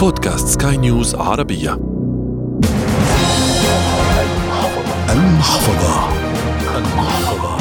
بودكاست سكاي نيوز عربية. المحفظة. المحفظة.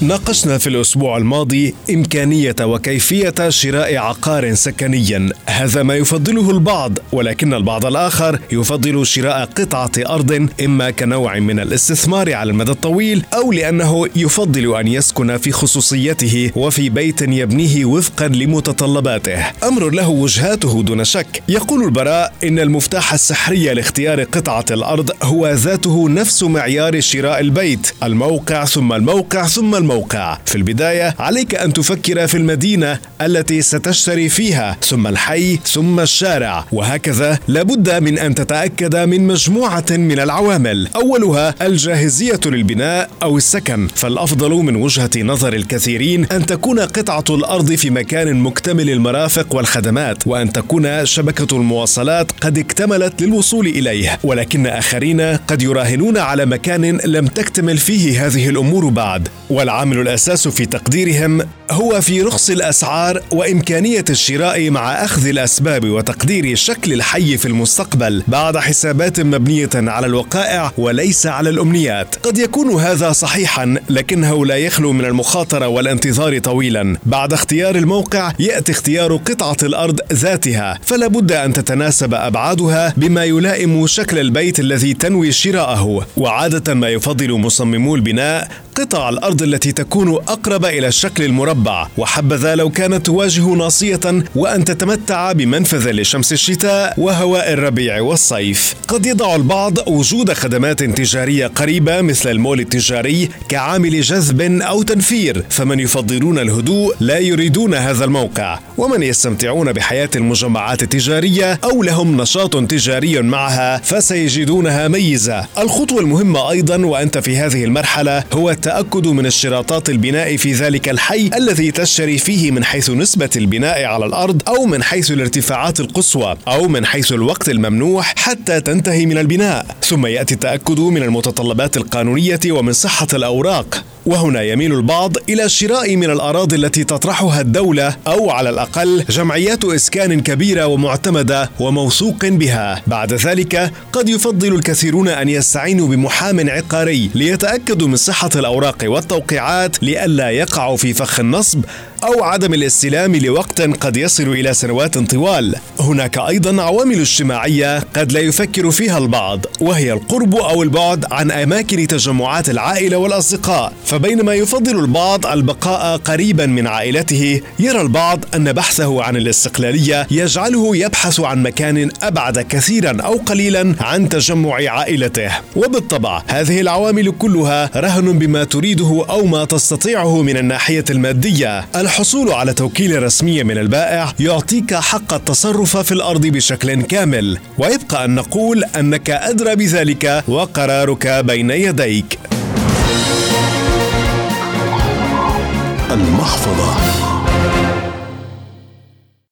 ناقشنا في الأسبوع الماضي إمكانية وكيفية شراء عقار سكنيا. هذا ما يفضله البعض ولكن البعض الآخر يفضل شراء قطعة أرض إما كنوع من الاستثمار على المدى الطويل أو لأنه يفضل أن يسكن في خصوصيته وفي بيت يبنيه وفقا لمتطلباته. أمر له وجهاته دون شك. يقول البراء إن المفتاح السحري لاختيار قطعة الأرض هو ذاته نفس معيار شراء البيت. الموقع ثم الموقع ثم الموقع. الموقع. في البداية عليك أن تفكر في المدينة التي ستشتري فيها ثم الحي ثم الشارع. وهكذا لابد من أن تتأكد من مجموعة من العوامل. أولها الجاهزية للبناء أو السكن. فالأفضل من وجهة نظر الكثيرين أن تكون قطعة الأرض في مكان مكتمل المرافق والخدمات وأن تكون شبكة المواصلات قد اكتملت للوصول إليه. ولكن آخرين قد يراهنون على مكان لم تكتمل فيه هذه الأمور بعد. والع العامل الأساس في تقديرهم هو في رخص الأسعار وإمكانية الشراء مع أخذ الأسباب وتقدير شكل الحي في المستقبل بعد حسابات مبنية على الوقائع وليس على الأمنيات. قد يكون هذا صحيحا لكنه لا يخلو من المخاطرة والانتظار طويلا. بعد اختيار الموقع يأتي اختيار قطعة الأرض ذاتها. فلا بد أن تتناسب أبعادها بما يلائم شكل البيت الذي تنوي شراءه. وعادة ما يفضل مصممو البناء قطع الأرض التي تكون أقرب إلى الشكل المربع وحبذا لو كانت تواجه ناصية وأن تتمتع بمنفذ لشمس الشتاء وهواء الربيع والصيف. قد يضع البعض وجود خدمات تجارية قريبة مثل المول التجاري كعامل جذب أو تنفير فمن يفضلون الهدوء لا يريدون هذا الموقع. ومن يستمتعون بحياة المجمعات التجارية أو لهم نشاط تجاري معها فسيجدونها ميزة. الخطوة المهمة أيضا وأنت في هذه المرحلة هو التأكد من اشتراطات البناء في ذلك الحي الذي تشتري فيه من حيث نسبة البناء على الأرض أو من حيث الارتفاعات القصوى أو من حيث الوقت الممنوح حتى تنتهي من البناء. ثم يأتي التأكد من المتطلبات القانونية ومن صحة الأوراق. وهنا يميل البعض إلى الشراء من الأراضي التي تطرحها الدولة أو على الأقل جمعيات إسكان كبيرة ومعتمدة وموثوق بها. بعد ذلك قد يفضل الكثيرون أن يستعينوا بمحام عقاري ليتأكدوا من صحة الأوراق والتوقيعات لئلا يقعوا في فخ النصب أو عدم الاستلام لوقت قد يصل إلى سنوات طوال. هناك أيضا عوامل اجتماعية قد لا يفكر فيها البعض وهي القرب أو البعد عن أماكن تجمعات العائلة والأصدقاء، فبينما يفضل البعض البقاء قريبا من عائلته، يرى البعض أن بحثه عن الاستقلالية يجعله يبحث عن مكان أبعد كثيرا أو قليلا عن تجمع عائلته. وبالطبع هذه العوامل كلها رهن بما تريده أو ما تستطيعه من الناحية المادية. الحصول على توكيل رسمي من البائع يعطيك حق التصرف في الأرض بشكل كامل. ويبقى أن نقول أنك أدرى بذلك وقرارك بين يديك. المحفظة.